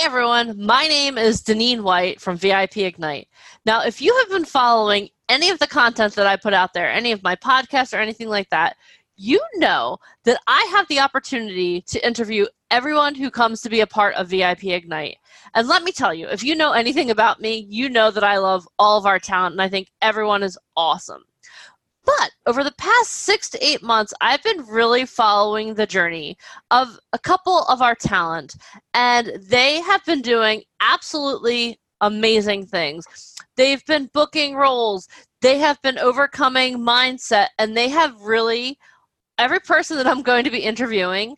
Hey everyone, my name is Deneen White from VIP Ignite. Now, if you have been following any of the content that I put out there, any of my podcasts or anything like that, you know that I have the opportunity to interview everyone who comes to be a part of VIP Ignite. And let me tell you, if you know anything about me, you know that I love all of our talent and I think everyone is awesome. But over the past six to eight months, I've been really following the journey of a couple of our talent, and they have been doing absolutely amazing things. They've been booking roles, they have been overcoming mindset, and they have really, every person that I'm going to be interviewing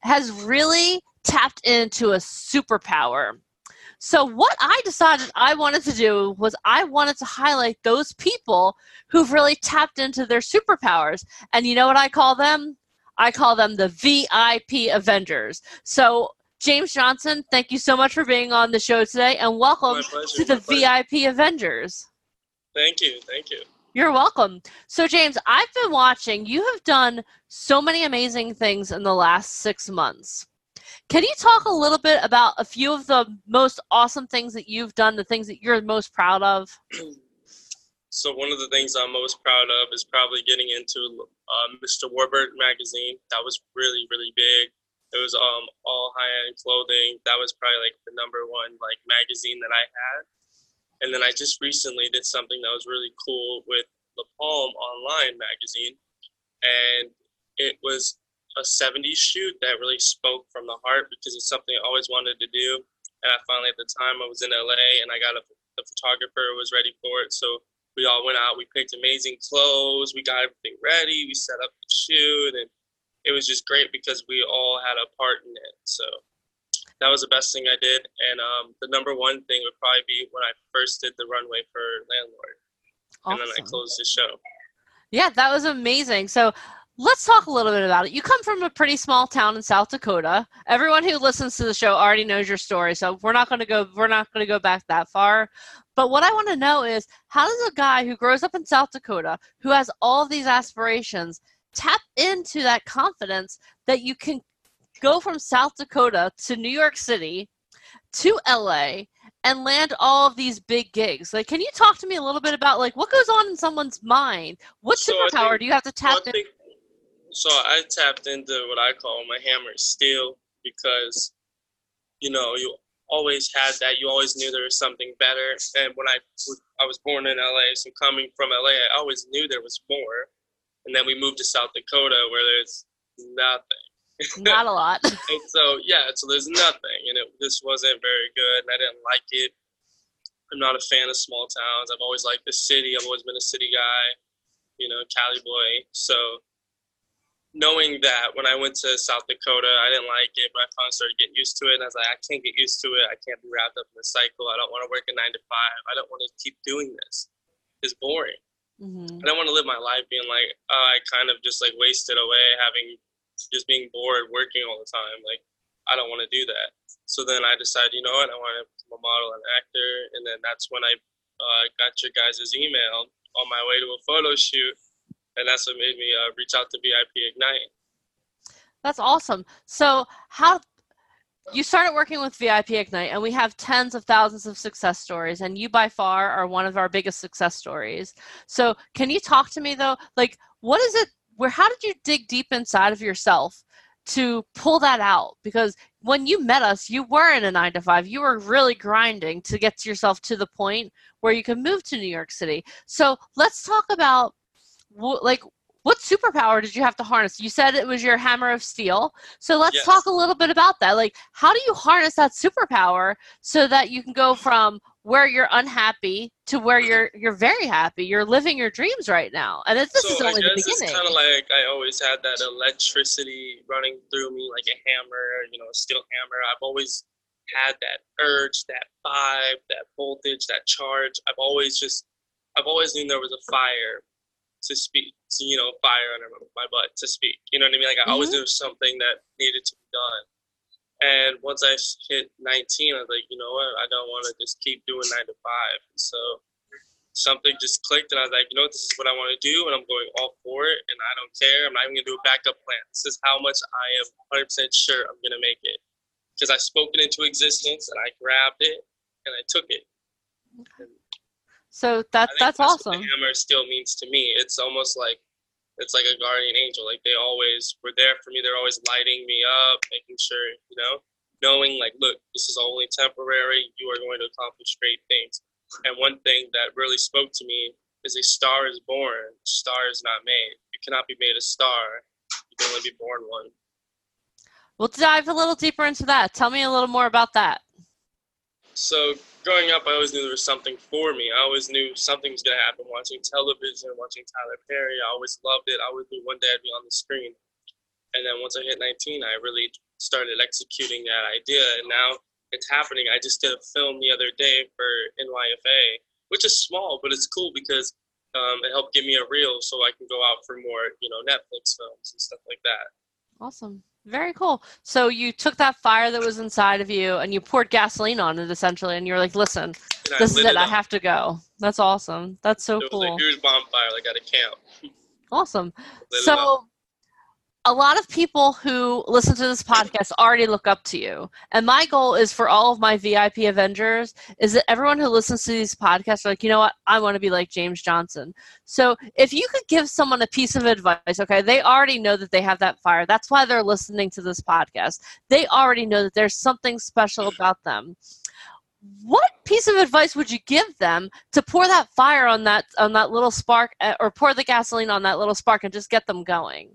has really tapped into a superpower. So, what I decided I wanted to do was I wanted to highlight those people who've really tapped into their superpowers. And you know what I call them? I call them the VIP Avengers. So, James Johnson, thank you so much for being on the show today and welcome to the VIP Avengers. Thank you. Thank you. You're welcome. So, James, I've been watching. You have done so many amazing things in the last six months. Can you talk a little bit about a few of the most awesome things that you've done, the things that you're most proud of? So one of the things I'm most proud of is probably getting into uh, Mr. Warburton magazine. That was really really big. It was um all high end clothing. That was probably like the number one like magazine that I had. And then I just recently did something that was really cool with La Palm Online magazine, and it was a 70s shoot that really spoke from the heart because it's something I always wanted to do. And I finally, at the time, I was in LA and I got a the photographer was ready for it. So we all went out. We picked amazing clothes. We got everything ready. We set up the shoot, and it was just great because we all had a part in it. So that was the best thing I did. And um, the number one thing would probably be when I first did the runway for Landlord, awesome. and then I closed the show. Yeah, that was amazing. So let's talk a little bit about it. You come from a pretty small town in South Dakota. Everyone who listens to the show already knows your story, so we're not going to go we're not going to go back that far. But what I want to know is how does a guy who grows up in South Dakota, who has all these aspirations, tap into that confidence that you can go from South Dakota to New York City to LA and land all of these big gigs. Like, can you talk to me a little bit about like what goes on in someone's mind? What So superpower do you have to tap One into? thing- so I tapped into what I call my hammer steel because, you know, you always had that. You always knew there was something better. And when I was- I was born in LA, so coming from LA, I always knew there was more. And then we moved to South Dakota where there's nothing. Not a lot. And so yeah, so there's nothing, and it this wasn't very good, and I didn't like it. I'm not a fan of small towns. I've always liked the city. I've always been a city guy, you know, Cali boy. So knowing that when I went to South Dakota, I didn't like it, but I finally started getting used to it. And I was like, I can't get used to it. I can't be wrapped up in the cycle. I don't want to work a nine to five. I don't want to keep doing this. It's boring. hmm I don't want to live my life being like, oh, I kind of just like wasted away having just being bored working all the time. Like, I don't want to do that. So then I decided, you know what, I want to become a model and actor. And then that's when I uh, got your guys' email on my way to a photo shoot. And that's what made me uh, reach out to VIP Ignite. That's awesome. So how you started working with VIP Ignite, and we have tens of thousands of success stories, and you by far are one of our biggest success stories. So can you talk to me though? Like, what is it? Where? How did you dig deep inside of yourself to pull that out? Because when you met us, you were in a nine to five. You were really grinding to get yourself to the point where you can move to New York City. So let's talk about wh- like what superpower did you have to harness? You said it was your hammer of steel. So let's Yes. talk a little bit about that. Like, how do you harness that superpower so that you can go from where you're unhappy to where you're you're very happy? You're living your dreams right now, and it, this so is I only the guess it's beginning. kind of like I always had that electricity running through me like a hammer, you know, a steel hammer. I've always had that urge, that vibe, that voltage, that charge. I've always just, I've always knew there was a fire to speak, to, you know, fire under my butt to speak. You know what I mean? Like I mm-hmm. always knew something that needed to be done. And once I hit 19, I was like, you know what? I don't want to just keep doing nine to five. So something just clicked, and I was like, you know what? This is what I want to do, and I'm going all for it, and I don't care. I'm not even going to do a backup plan. This is how much I am 100% sure I'm going to make it. Because I spoke it into existence, and I grabbed it, and I took it. So that, that's, that's awesome. Hammer still means to me. It's almost like it's like a guardian angel. Like they always were there for me. They're always lighting me up, making sure, you know, knowing like, look, this is only temporary. You are going to accomplish great things. And one thing that really spoke to me is a star is born, star is not made. You cannot be made a star. You can only be born one. We'll dive a little deeper into that. Tell me a little more about that. So growing up, I always knew there was something for me. I always knew something was going to happen watching television, watching Tyler Perry. I always loved it. I always knew one day I'd be on the screen. And then once I hit 19, I really started executing that idea. And now it's happening. I just did a film the other day for NYFA, which is small, but it's cool because um, it helped give me a reel so I can go out for more, you know, Netflix films and stuff like that. Awesome. Very cool. So you took that fire that was inside of you and you poured gasoline on it essentially, and you're like, "Listen, this is it. it I have to go." That's awesome. That's so cool. It was a huge bonfire, like at a camp. Awesome. So a lot of people who listen to this podcast already look up to you. And my goal is for all of my vip avengers is that everyone who listens to these podcasts are like you know what? I want to be like james johnson. So if you could give someone a piece of advice okay they already know that they have that fire. That's why they're listening to this podcast. They already know that there's something special about them. What piece of advice would you give them to pour that fire on that on that little spark eh, or pour the gasoline on that little spark and just get them going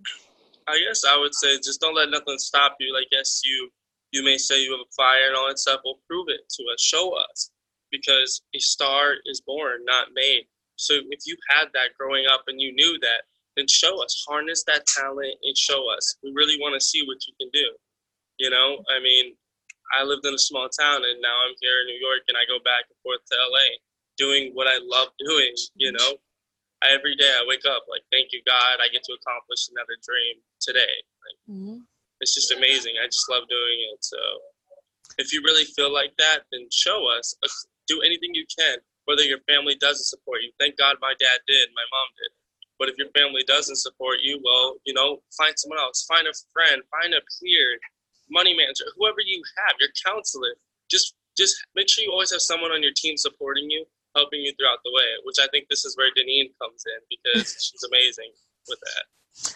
I guess I would say just don't let nothing stop you. Like yes, you you may say you have a fire and all that stuff. Well, prove it to us. Show us, because a star is born, not made. So if you had that growing up and you knew that, then show us. Harness that talent and show us. We really want to see what you can do. You know, I mean, I lived in a small town and now I'm here in New York and I go back and forth to LA doing what I love doing. You know, every day I wake up like, thank you God, I get to accomplish another dream today. Like, mm-hmm. It's just amazing. I just love doing it. So if you really feel like that, then show us. Uh, do anything you can. Whether your family doesn't support you, thank God my dad did, my mom did. But if your family doesn't support you, well, you know, find someone else, find a friend, find a peer, money manager, whoever you have, your counselor. Just just make sure you always have someone on your team supporting you helping you throughout the way, which I think this is where Deneen comes in because she's amazing with that.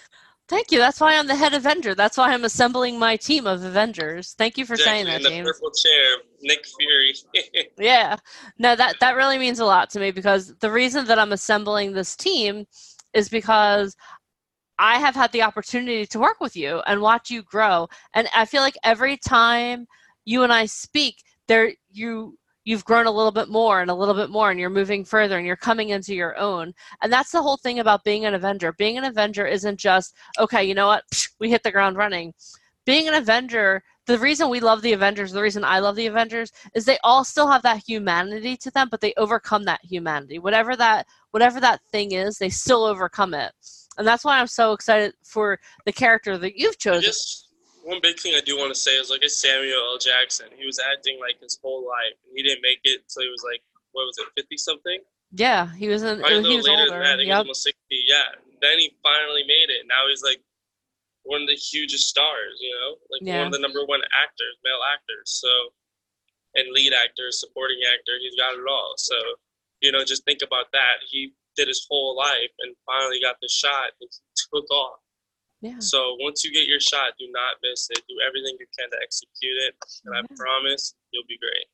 Thank you. That's why I'm the head Avenger. That's why I'm assembling my team of Avengers. Thank you for exactly, saying that, in James. the purple chair, Nick Fury. yeah, no, that that really means a lot to me because the reason that I'm assembling this team is because I have had the opportunity to work with you and watch you grow, and I feel like every time you and I speak, there you you've grown a little bit more and a little bit more and you're moving further and you're coming into your own. And that's the whole thing about being an avenger. Being an avenger isn't just okay you know what? We hit the ground running. Being an avenger the reason we love the avengers the reason i love the avengers is they all still have that humanity to them but they overcome that humanity. Whatever that whatever that thing is they still overcome it. And that's why i'm so excited for the character that you've chosen. Just one big thing I do want to say is like a Samuel L. Jackson. He was acting like his whole life, and he didn't make it until he was like what was it, fifty something? Yeah, he was in. Probably he was later older. than that. I think yep. almost sixty. Yeah. Then he finally made it. Now he's like one of the hugest stars. You know, like yeah. one of the number one actors, male actors. So, and lead actor, supporting actor. He's got it all. So, you know, just think about that. He did his whole life and finally got the shot. and he took off. Yeah. So once you get your shot, do not miss it. Do everything you can to execute it, and yeah. I promise you'll be great.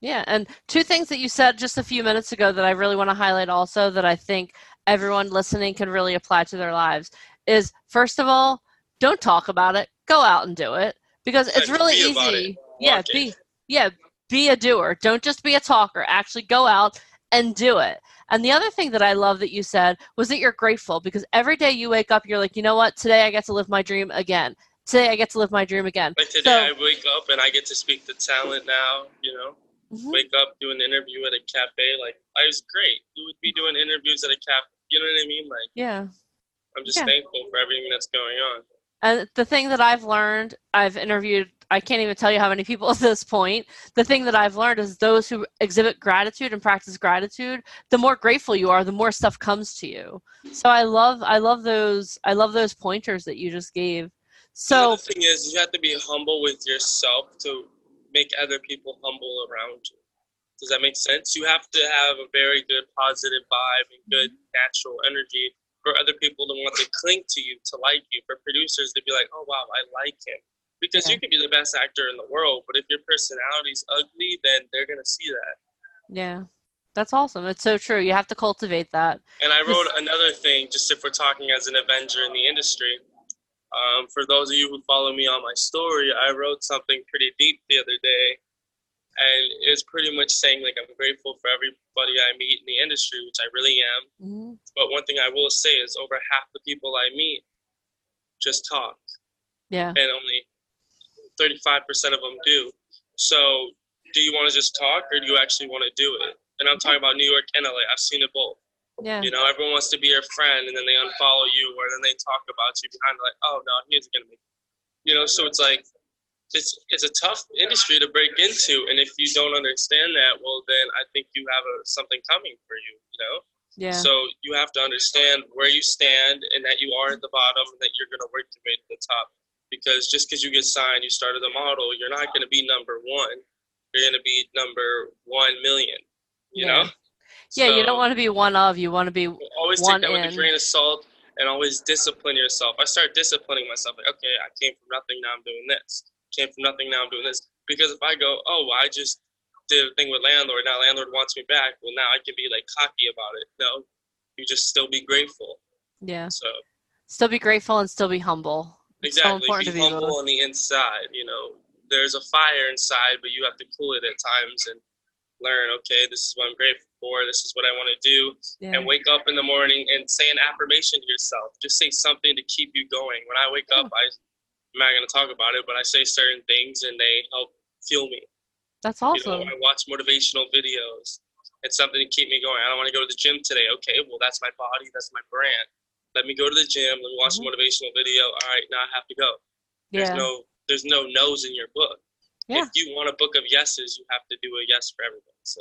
Yeah, and two things that you said just a few minutes ago that I really want to highlight also that I think everyone listening can really apply to their lives is first of all, don't talk about it. Go out and do it because it's really easy. It. Yeah, be yeah, be a doer. Don't just be a talker. Actually go out and do it. And the other thing that I love that you said was that you're grateful because every day you wake up, you're like, you know what? Today I get to live my dream again. today I get to live my dream again. Like today, So- I wake up and I get to speak to talent now. You know, Mhm. wake up, do an interview at a cafe. Like I was great. Who would be doing interviews at a cafe? You know what I mean? Like Yeah. I'm just Yeah. thankful for everything that's going on. And the thing that I've learned, I've interviewed, I can't even tell you how many people at this point. The thing that I've learned is those who exhibit gratitude and practice gratitude, the more grateful you are, the more stuff comes to you. So I love, I love those, I love those pointers that you just gave. So the thing is, you have to be humble with yourself to make other people humble around you. Does that make sense? You have to have a very good positive vibe and good mm-hmm. natural energy for other people to want to cling to you, to like you, for producers to be like, oh, wow, I like him. Because Yeah. you can be the best actor in the world, but if your personality's ugly, then they're going to see that. yeah, that's awesome. It's so true. You have to cultivate that. And I wrote another thing, just if we're talking as an Avenger in the industry. Um, for those of you who follow me on my story, I wrote something pretty deep the other day. And it's pretty much saying, like, I'm grateful for everybody I meet in the industry, which I really am. Mhm. But one thing I will say is over half the people I meet just talk, Yeah, and only 35% of them do. So, do you want to just talk or do you actually want to do it? And I'm talking about New York and LA. I've seen it both. yeah, You know, everyone wants to be your friend, and then they unfollow you, or then they talk about you behind, like, oh no, he isn't gonna make. You know, so it's like, it's it's a tough industry to break into, and if you don't understand that, well, then I think you have a, something coming for you. You know, yeah, so you have to understand where you stand, and that you are at the bottom, and that you're gonna work your way to the top. Because just because you get signed, you started a model, you're not gonna be number one. You're gonna be number one million. You Yeah. know. yeah. You don't want to be one of. You want to be. always take that with a grain of salt and always discipline yourself. I start disciplining myself. Like, okay, I came from nothing, now I'm doing this. Came from nothing, now I'm doing this. Because if I go, oh, I just did a thing with landlord, now landlord wants me back. Well, now I can be like cocky about it. No, you just still be grateful. Yeah, So still be grateful and still be humble. So exactly, important be humble on the inside. You know, there's a fire inside, but you have to cool it at times and learn. Okay, this is what I'm grateful for. This is what I want to do. Yeah. and wake up in the morning and say an affirmation to yourself. Just say something to keep you going. When I wake up, I, I'm not going to talk about it, but I say certain things and they help fuel me. That's You awesome. know, I watch motivational videos. It's something to keep me going. I don't want to go to the gym today. Okay, well, that's my body. That's my brand. Let me go to the gym. Let me watch Mhm. a motivational video. All right, now I have to go. There's yeah, no there's no no's in your book. Yeah. If you want a book of yeses, you have to do a yes for everything. So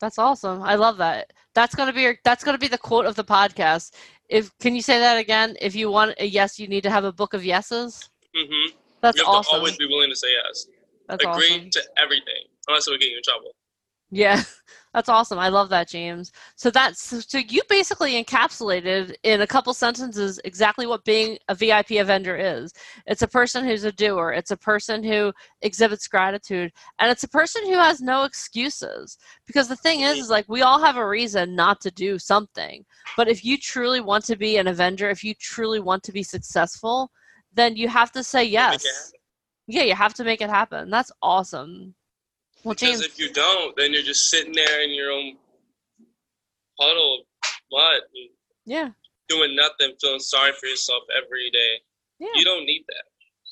that's awesome. I love that. That's gonna be your, that's gonna be the quote of the podcast. If can you say that again? If you want a yes, you need to have a book of yeses. Mm-hmm. That's you have awesome. to always be willing to say yes. That's Agree awesome. to everything, unless it would get you in trouble. Yeah, that's awesome. I love that, James. So that's so you basically encapsulated in a couple sentences exactly what being a VIP Avenger is. It's a person who's a doer. It's a person who exhibits gratitude, and it's a person who has no excuses. Because the thing is, is like we all have a reason not to do something. But if you truly want to be an Avenger, if you truly want to be successful, then you have to say yes. Yeah, you have to make it happen. That's awesome. Well, Because James, if you don't, then you're just sitting there in your own puddle of mud yeah, doing nothing, feeling sorry for yourself every day. yeah. You don't need that.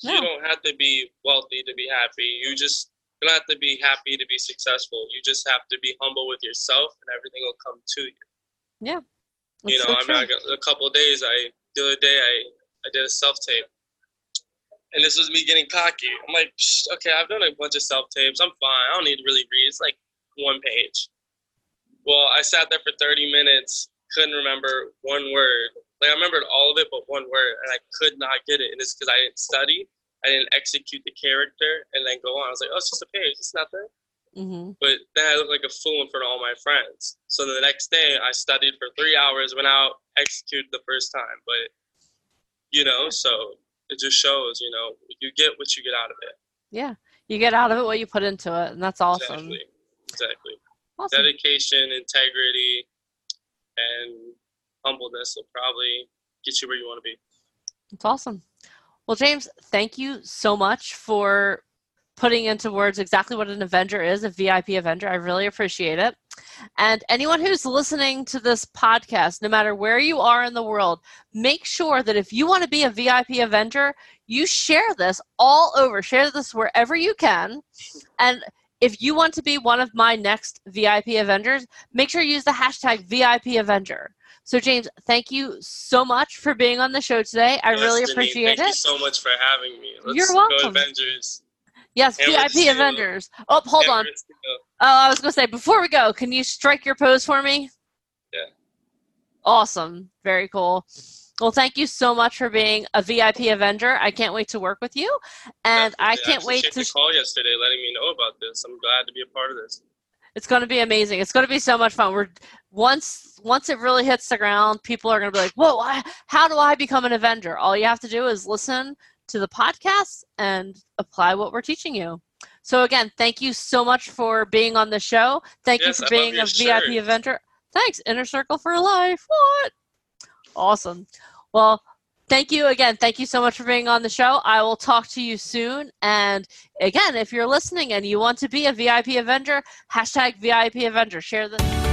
No. You don't have to be wealthy to be happy. You just you don't have to be happy to be successful. You just have to be humble with yourself, and everything will come to you. Yeah. You know, so I'm true. not gonna, a couple of days. I the other day I I did a self tape, and this was me getting cocky. I'm like, Psh, okay, I've done a bunch of self tapes. I'm fine. I don't need to really read. It's like one page. Well, I sat there for 30 minutes, couldn't remember one word. Like I remembered all of it, but one word, and I could not get it. And it's because I didn't study. I didn't execute the character, and then go on. I was like, oh, it's just a page. It's nothing. hmm But then I looked like a fool in front of all my friends. So the next day, I studied for three hours, went out, executed the first time. But, you know, so it just shows, you know, you get what you get out of it. Yeah, you get out of it what you put into it, and that's awesome. Exactly. Exactly. Awesome. Dedication, integrity, and humbleness will probably get you where you want to be. It's awesome. Well, James, thank you so much for putting into words exactly what an Avenger is, a VIP Avenger. I really appreciate it. And anyone who's listening to this podcast, no matter where you are in the world, make sure that if you want to be a VIP Avenger, you share this all over. Share this wherever you can. And if you want to be one of my next VIP Avengers, make sure you use the hashtag VIP Avenger. So, James, thank you so much for being on the show today. I really appreciate thank it. Thank you so much for having me. Let's You're Go welcome. Avengers. Yes, Hammer VIP Avengers. Oh, hold on. Oh, I was going to say, before we go, can you strike your pose for me? Yeah. Awesome. Very cool. Well, thank you so much for being a VIP Avenger. I can't wait to work with you. And I can't wait to. call yesterday, letting me know about this. I'm glad to be a part of this. It's going to be amazing. It's going to be so much fun. We're once once it really hits the ground, people are going to be like, "Whoa! I, how do I become an Avenger?" All you have to do is listen to the podcast and apply what we're teaching you. So again, thank you so much for being on the show. Thank Yes, you for being a VIP shirt. Avenger. Thanks, Inner Circle for Life. What? Awesome. Well, thank you again. Thank you so much for being on the show. I will talk to you soon. And again, if you're listening and you want to be a VIP Avenger, hashtag VIP Avenger. Share this.